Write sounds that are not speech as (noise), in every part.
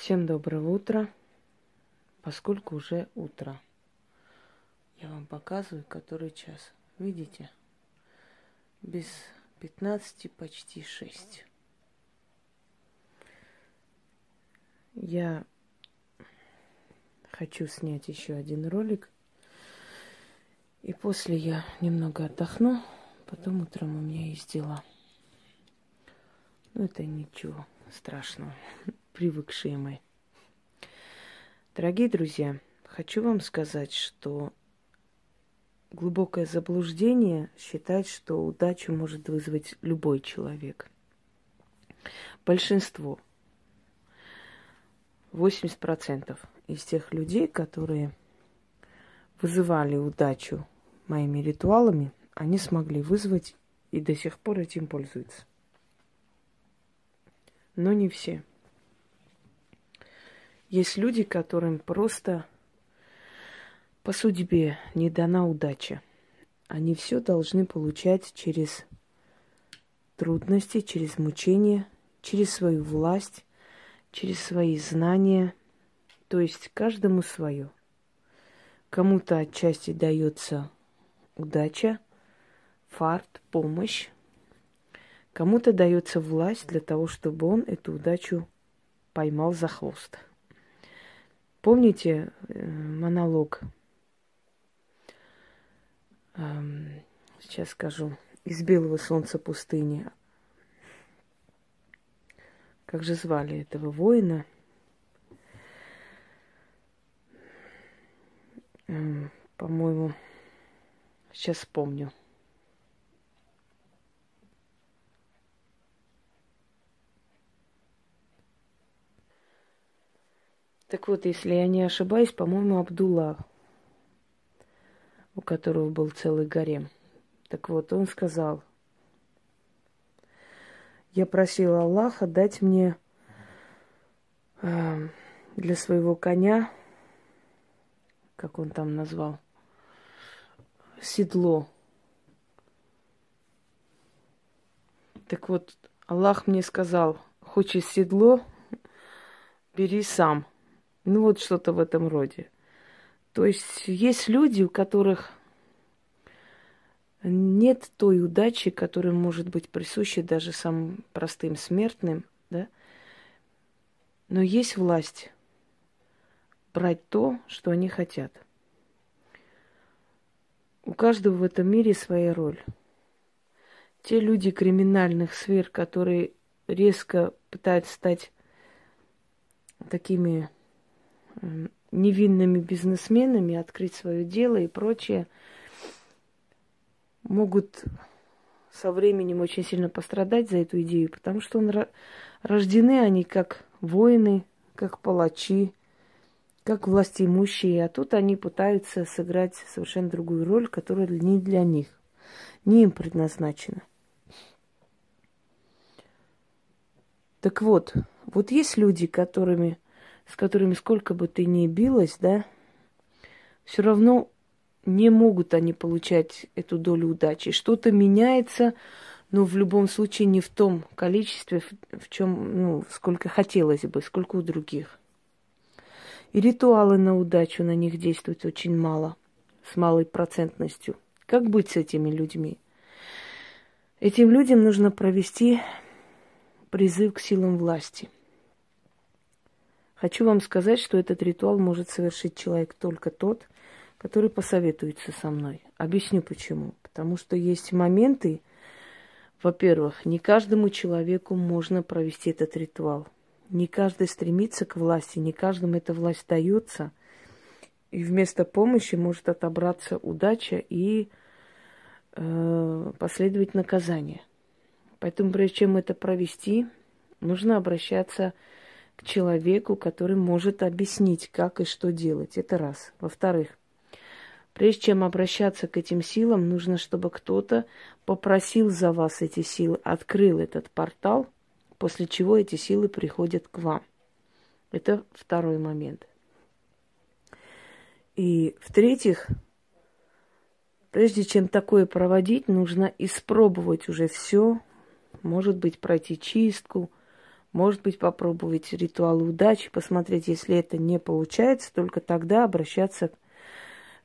Всем доброго утра, поскольку уже утро. Я вам показываю, который час. Видите? Без 15 почти 6. Я хочу снять еще один ролик. И после я немного отдохну. Потом утром у меня есть дела. Ну, это ничего страшного привыкшие мы. Дорогие друзья, хочу вам сказать, что глубокое заблуждение считать, что удачу может вызвать любой человек. Большинство, 80% из тех людей, которые вызывали удачу моими ритуалами, они смогли вызвать и до сих пор этим пользуются. Но не все. Есть люди, которым просто по судьбе не дана удача. Они все должны получать через трудности, через мучения, через свою власть, через свои знания. То есть каждому свое. Кому-то отчасти дается удача, фарт, помощь. Кому-то дается власть для того, чтобы он эту удачу поймал за хвост. Помните э, монолог? Эм, сейчас скажу. Из белого солнца пустыни. Как же звали этого воина? Эм, по-моему, сейчас вспомню. Так вот, если я не ошибаюсь, по-моему, Абдулла, у которого был целый гарем. Так вот, он сказал, я просил Аллаха дать мне э, для своего коня, как он там назвал, седло. Так вот, Аллах мне сказал, хочешь седло, бери сам. Ну вот что-то в этом роде. То есть есть люди, у которых нет той удачи, которая может быть присуща даже самым простым смертным, да? Но есть власть брать то, что они хотят. У каждого в этом мире своя роль. Те люди криминальных сфер, которые резко пытаются стать такими невинными бизнесменами, открыть свое дело и прочее, могут со временем очень сильно пострадать за эту идею, потому что он, рождены они как воины, как палачи, как властимущие, а тут они пытаются сыграть совершенно другую роль, которая не для них, не им предназначена. Так вот, вот есть люди, которыми с которыми сколько бы ты ни билась, да, все равно не могут они получать эту долю удачи. Что-то меняется, но в любом случае не в том количестве, в чем, ну, сколько хотелось бы, сколько у других. И ритуалы на удачу на них действуют очень мало, с малой процентностью. Как быть с этими людьми? Этим людям нужно провести призыв к силам власти – Хочу вам сказать, что этот ритуал может совершить человек только тот, который посоветуется со мной. Объясню почему. Потому что есть моменты, во-первых, не каждому человеку можно провести этот ритуал. Не каждый стремится к власти, не каждому эта власть дается. И вместо помощи может отобраться удача и э, последовать наказание. Поэтому, прежде чем это провести, нужно обращаться к человеку, который может объяснить, как и что делать. Это раз. Во-вторых, прежде чем обращаться к этим силам, нужно, чтобы кто-то попросил за вас эти силы, открыл этот портал, после чего эти силы приходят к вам. Это второй момент. И в-третьих, прежде чем такое проводить, нужно испробовать уже все, может быть, пройти чистку – Может быть, попробовать ритуалы удачи, посмотреть, если это не получается, только тогда обращаться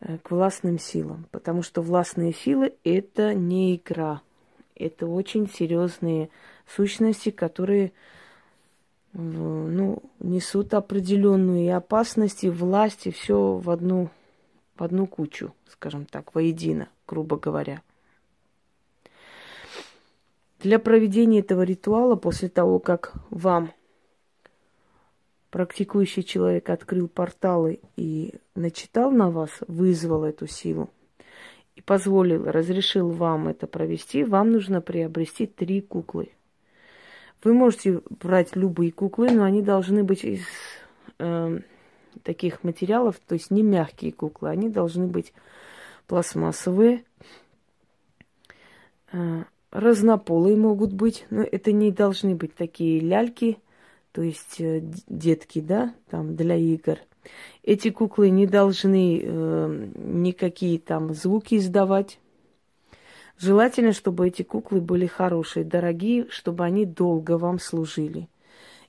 э, к властным силам. Потому что властные силы – это не игра. Это очень серьезные сущности, которые ну, несут определенную опасность, и власть, и все в одну, в одну кучу, скажем так, воедино, грубо говоря. Для проведения этого ритуала, после того, как вам практикующий человек открыл порталы и начитал на вас, вызвал эту силу и позволил, разрешил вам это провести, вам нужно приобрести три куклы. Вы можете брать любые куклы, но они должны быть из э, таких материалов, то есть не мягкие куклы, они должны быть пластмассовые. Э, разнополые могут быть, но это не должны быть такие ляльки, то есть э, детки, да, там для игр. Эти куклы не должны э, никакие там звуки издавать. Желательно, чтобы эти куклы были хорошие, дорогие, чтобы они долго вам служили.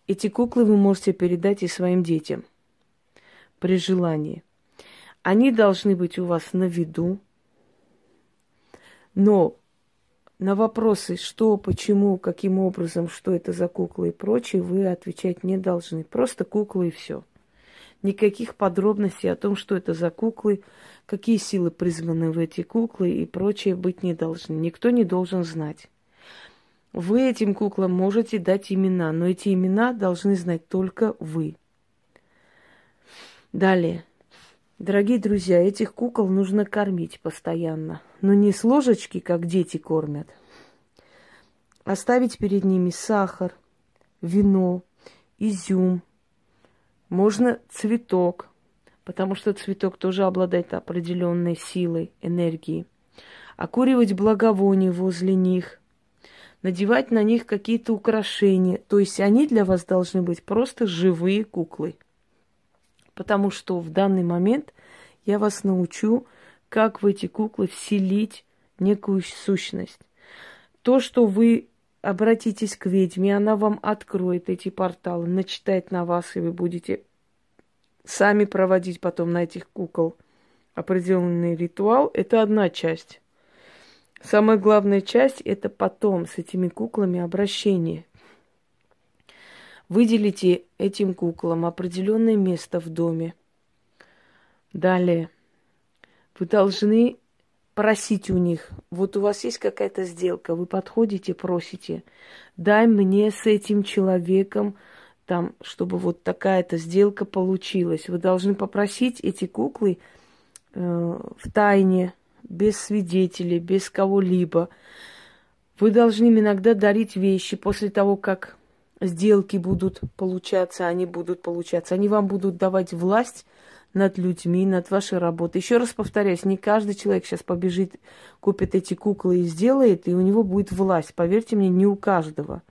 Эти куклы вы можете передать и своим детям при желании. Они должны быть у вас на виду, но на вопросы, что, почему, каким образом, что это за куклы и прочее, вы отвечать не должны. Просто куклы и все. Никаких подробностей о том, что это за куклы, какие силы призваны в эти куклы и прочее быть не должны. Никто не должен знать. Вы этим куклам можете дать имена, но эти имена должны знать только вы. Далее. Дорогие друзья, этих кукол нужно кормить постоянно. Но не с ложечки, как дети кормят. Оставить перед ними сахар, вино, изюм. Можно цветок, потому что цветок тоже обладает определенной силой, энергией. Окуривать благовоние возле них, надевать на них какие-то украшения. То есть они для вас должны быть просто живые куклы – потому что в данный момент я вас научу, как в эти куклы вселить некую сущность. То, что вы обратитесь к ведьме, она вам откроет эти порталы, начитает на вас, и вы будете сами проводить потом на этих кукол определенный ритуал, это одна часть. Самая главная часть – это потом с этими куклами обращение – Выделите этим куклам определенное место в доме. Далее. Вы должны просить у них. Вот у вас есть какая-то сделка, вы подходите, просите, дай мне с этим человеком, там, чтобы вот такая-то сделка получилась. Вы должны попросить эти куклы э, в тайне, без свидетелей, без кого-либо. Вы должны им иногда дарить вещи после того, как сделки будут получаться, они будут получаться. Они вам будут давать власть над людьми, над вашей работой. Еще раз повторяюсь, не каждый человек сейчас побежит, купит эти куклы и сделает, и у него будет власть. Поверьте мне, не у каждого.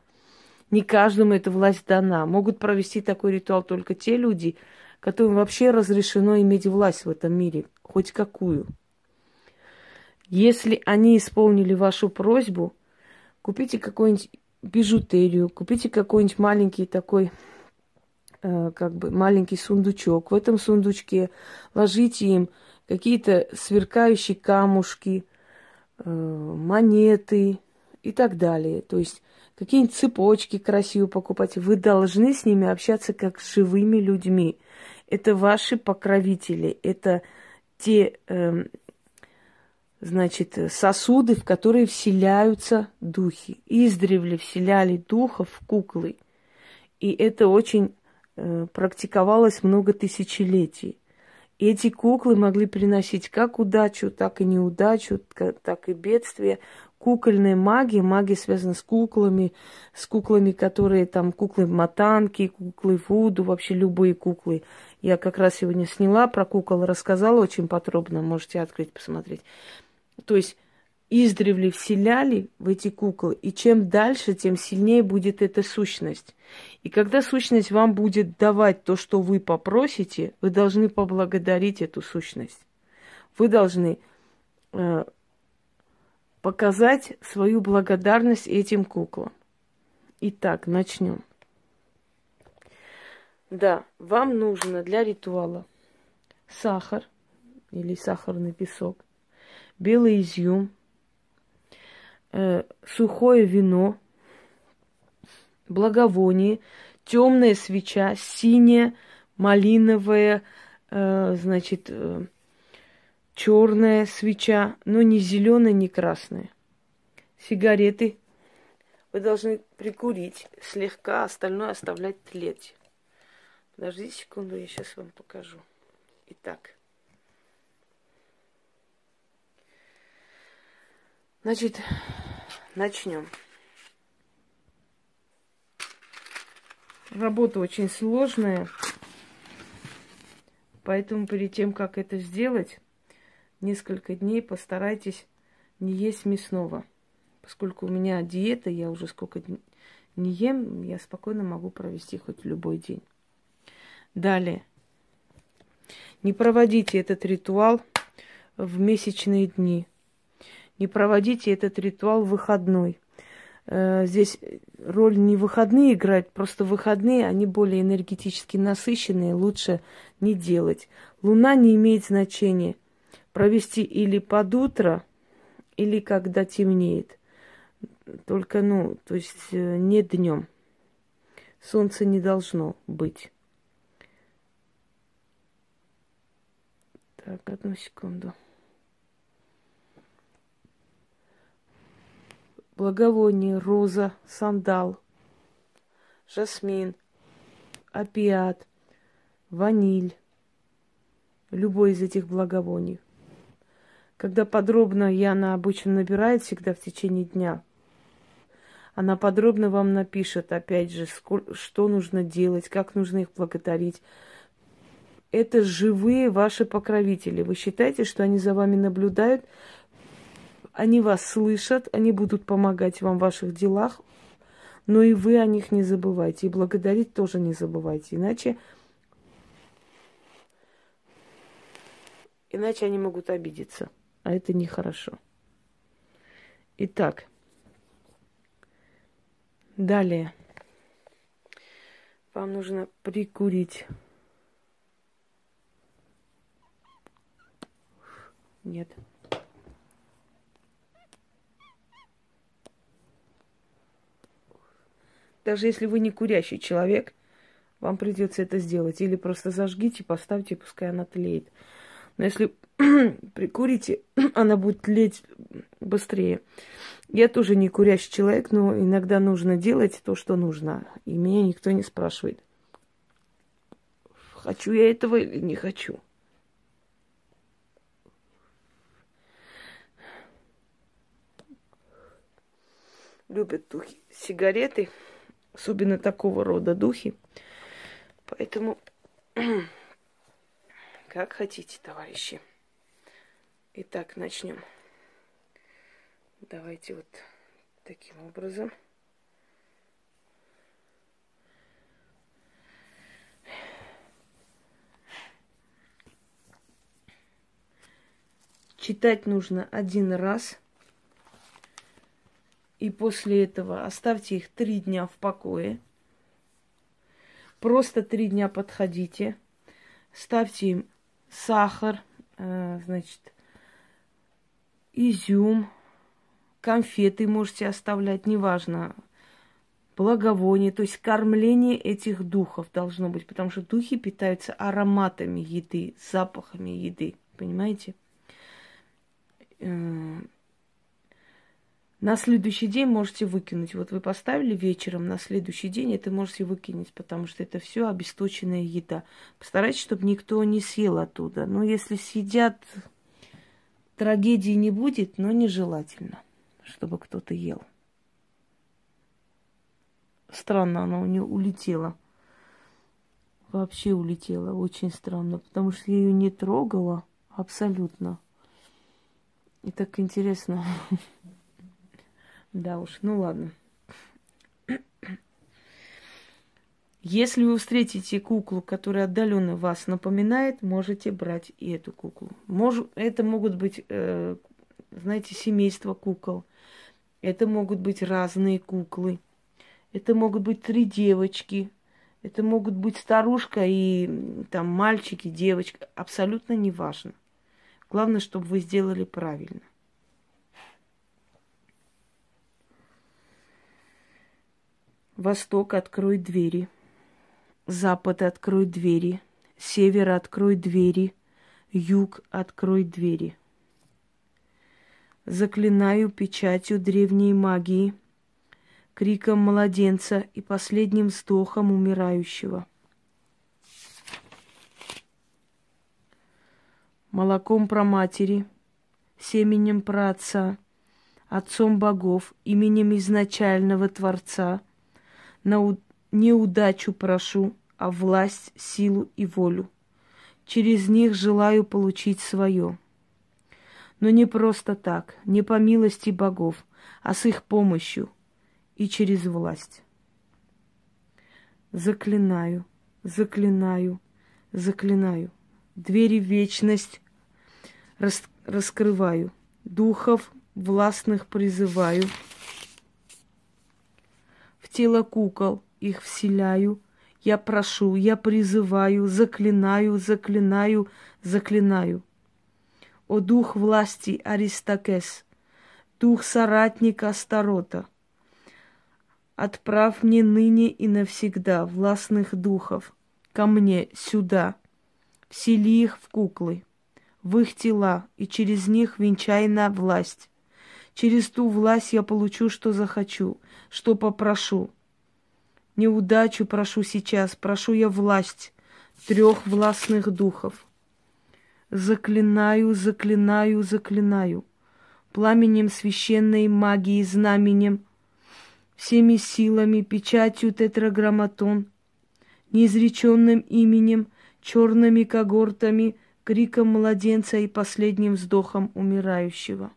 Не каждому эта власть дана. Могут провести такой ритуал только те люди, которым вообще разрешено иметь власть в этом мире, хоть какую. Если они исполнили вашу просьбу, купите какой-нибудь бижутерию, купите какой-нибудь маленький такой, э, как бы маленький сундучок. В этом сундучке ложите им какие-то сверкающие камушки, э, монеты и так далее. То есть какие-нибудь цепочки красиво покупать. Вы должны с ними общаться как с живыми людьми. Это ваши покровители, это те э, значит, сосуды, в которые вселяются духи. Издревле вселяли духов в куклы. И это очень э, практиковалось много тысячелетий. Эти куклы могли приносить как удачу, так и неудачу, так и бедствие. Кукольная магия, магия связана с куклами, с куклами, которые там, куклы матанки, куклы вуду, вообще любые куклы. Я как раз сегодня сняла про кукол, рассказала очень подробно, можете открыть, посмотреть. То есть издревле вселяли в эти куклы, и чем дальше, тем сильнее будет эта сущность. И когда сущность вам будет давать то, что вы попросите, вы должны поблагодарить эту сущность. Вы должны э, показать свою благодарность этим куклам. Итак, начнем. Да, вам нужно для ритуала сахар или сахарный песок, белый изюм, э, сухое вино, благовоние, темная свеча, синяя, малиновая, э, значит, э, черная свеча, но не зеленая, не красная. Сигареты вы должны прикурить слегка, остальное оставлять тлеть. Подождите секунду, я сейчас вам покажу. Итак. Значит, начнем. Работа очень сложная, поэтому перед тем, как это сделать, несколько дней постарайтесь не есть мясного. Поскольку у меня диета, я уже сколько не ем, я спокойно могу провести хоть любой день. Далее. Не проводите этот ритуал в месячные дни. Не проводите этот ритуал выходной. Э, здесь роль не выходные играть, просто выходные, они более энергетически насыщенные, лучше не делать. Луна не имеет значения. Провести или под утро, или когда темнеет. Только, ну, то есть э, не днем. Солнца не должно быть. Так, одну секунду. Благовоние, роза, сандал, жасмин, опиат, ваниль. Любой из этих благовоний. Когда подробно Яна обычно набирает всегда в течение дня, она подробно вам напишет, опять же, сколько, что нужно делать, как нужно их благодарить, это живые ваши покровители. Вы считаете, что они за вами наблюдают, они вас слышат, они будут помогать вам в ваших делах, но и вы о них не забывайте. И благодарить тоже не забывайте. Иначе, иначе они могут обидеться. А это нехорошо. Итак, далее. Вам нужно прикурить Нет. Даже если вы не курящий человек, вам придется это сделать. Или просто зажгите, поставьте, пускай она тлеет. Но если (clears throat) прикурите, (clears throat) она будет тлеть быстрее. Я тоже не курящий человек, но иногда нужно делать то, что нужно. И меня никто не спрашивает, хочу я этого или не хочу. любят духи, сигареты, особенно такого рода духи. Поэтому, (clears throat) как хотите, товарищи. Итак, начнем. Давайте вот таким образом. Читать нужно один раз – и после этого оставьте их три дня в покое. Просто три дня подходите. Ставьте им сахар, э, значит, изюм, конфеты можете оставлять, неважно, благовоние, то есть кормление этих духов должно быть, потому что духи питаются ароматами еды, запахами еды, понимаете? На следующий день можете выкинуть. Вот вы поставили вечером, на следующий день это можете выкинуть, потому что это все обесточенная еда. Постарайтесь, чтобы никто не съел оттуда. Но если съедят, трагедии не будет, но нежелательно, чтобы кто-то ел. Странно, она у нее улетела. Вообще улетела. Очень странно, потому что я ее не трогала абсолютно. И так интересно. (laughs) Да уж, ну ладно. Если вы встретите куклу, которая отдаленно вас напоминает, можете брать и эту куклу. Мож, это могут быть, э, знаете, семейство кукол. Это могут быть разные куклы. Это могут быть три девочки. Это могут быть старушка и там мальчики, девочка. Абсолютно не важно. Главное, чтобы вы сделали правильно. Восток, открой двери. Запад, открой двери. Север, открой двери. Юг, открой двери. Заклинаю печатью древней магии, криком младенца и последним вздохом умирающего. Молоком про матери, семенем про отца, отцом богов, именем изначального Творца, на неудачу прошу, а власть, силу и волю. Через них желаю получить свое. Но не просто так, не по милости богов, а с их помощью и через власть. Заклинаю, заклинаю, заклинаю. Двери в вечность рас раскрываю. Духов властных призываю. В тело кукол их вселяю. Я прошу, я призываю, заклинаю, заклинаю, заклинаю о дух власти Аристокес, дух соратника Астарота, отправь мне ныне и навсегда властных духов ко мне сюда, всели их в куклы, в их тела, и через них венчай на власть. Через ту власть я получу, что захочу, что попрошу. Неудачу прошу сейчас, прошу я власть трех властных духов. Заклинаю, заклинаю, заклинаю. Пламенем священной магии, знаменем, всеми силами, печатью тетраграмматон, неизреченным именем, черными когортами, криком младенца и последним вздохом умирающего.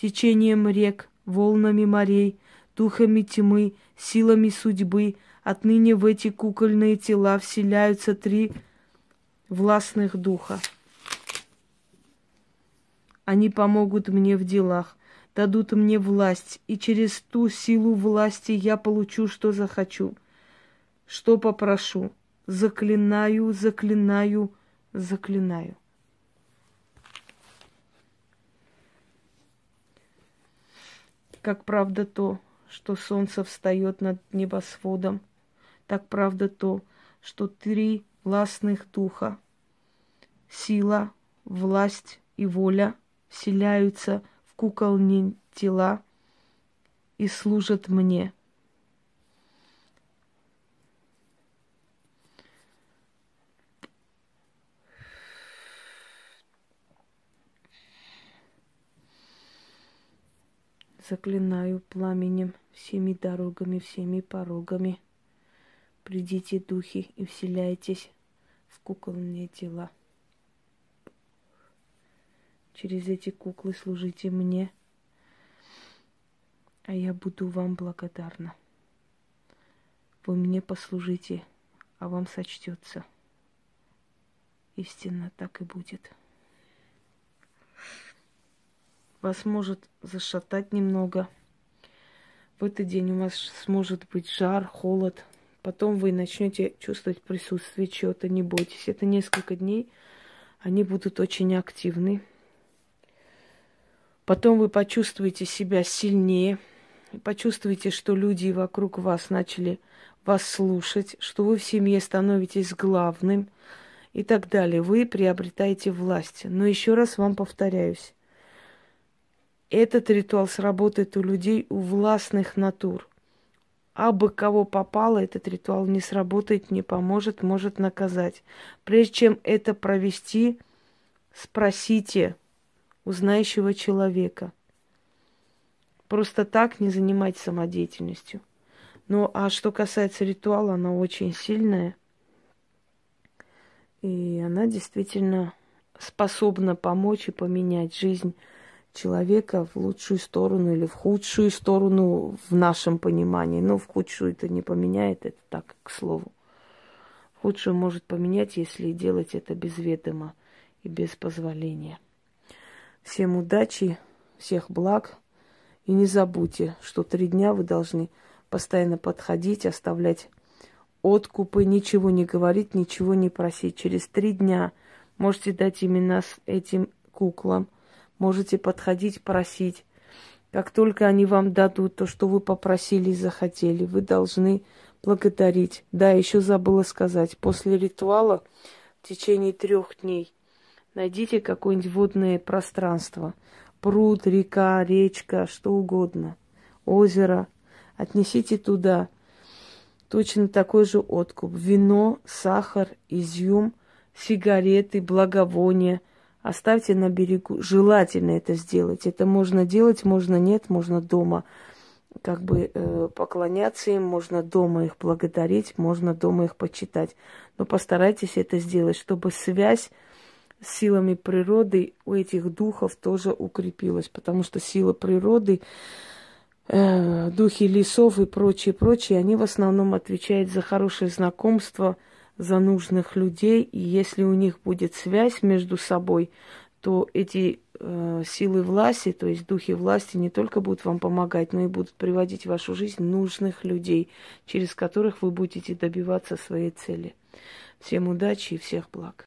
Течением рек, волнами морей, духами тьмы, силами судьбы, отныне в эти кукольные тела вселяются три властных духа. Они помогут мне в делах, дадут мне власть, и через ту силу власти я получу, что захочу, что попрошу. Заклинаю, заклинаю, заклинаю. Как правда то, что солнце встает над небосводом, так правда то, что три властных духа. Сила, власть и воля вселяются в кукольные тела и служат мне. Заклинаю пламенем всеми дорогами, всеми порогами – Придите, духи, и вселяйтесь в кукольные тела. Через эти куклы служите мне, а я буду вам благодарна. Вы мне послужите, а вам сочтется. Истинно так и будет. Вас может зашатать немного. В этот день у вас сможет быть жар, холод – Потом вы начнете чувствовать присутствие чего-то, не бойтесь. Это несколько дней, они будут очень активны. Потом вы почувствуете себя сильнее, почувствуете, что люди вокруг вас начали вас слушать, что вы в семье становитесь главным и так далее. Вы приобретаете власть. Но еще раз вам повторяюсь, этот ритуал сработает у людей, у властных натур – а бы кого попало, этот ритуал не сработает, не поможет, может наказать. Прежде чем это провести, спросите у знающего человека. Просто так не занимайтесь самодеятельностью. Ну, а что касается ритуала, она очень сильная. И она действительно способна помочь и поменять жизнь человека в лучшую сторону или в худшую сторону в нашем понимании. Но в худшую это не поменяет, это так, к слову. Худшую может поменять, если делать это без ведома и без позволения. Всем удачи, всех благ. И не забудьте, что три дня вы должны постоянно подходить, оставлять откупы, ничего не говорить, ничего не просить. Через три дня можете дать имена с этим куклам, можете подходить, просить. Как только они вам дадут то, что вы попросили и захотели, вы должны благодарить. Да, еще забыла сказать, после ритуала в течение трех дней найдите какое-нибудь водное пространство. Пруд, река, речка, что угодно. Озеро. Отнесите туда точно такой же откуп. Вино, сахар, изюм, сигареты, благовония – Оставьте на берегу. Желательно это сделать. Это можно делать, можно нет, можно дома как бы э, поклоняться им, можно дома их благодарить, можно дома их почитать. Но постарайтесь это сделать, чтобы связь с силами природы у этих духов тоже укрепилась, потому что сила природы, э, духи лесов и прочее, прочее, они в основном отвечают за хорошее знакомство – за нужных людей, и если у них будет связь между собой, то эти э, силы власти, то есть духи власти, не только будут вам помогать, но и будут приводить в вашу жизнь нужных людей, через которых вы будете добиваться своей цели. Всем удачи и всех благ.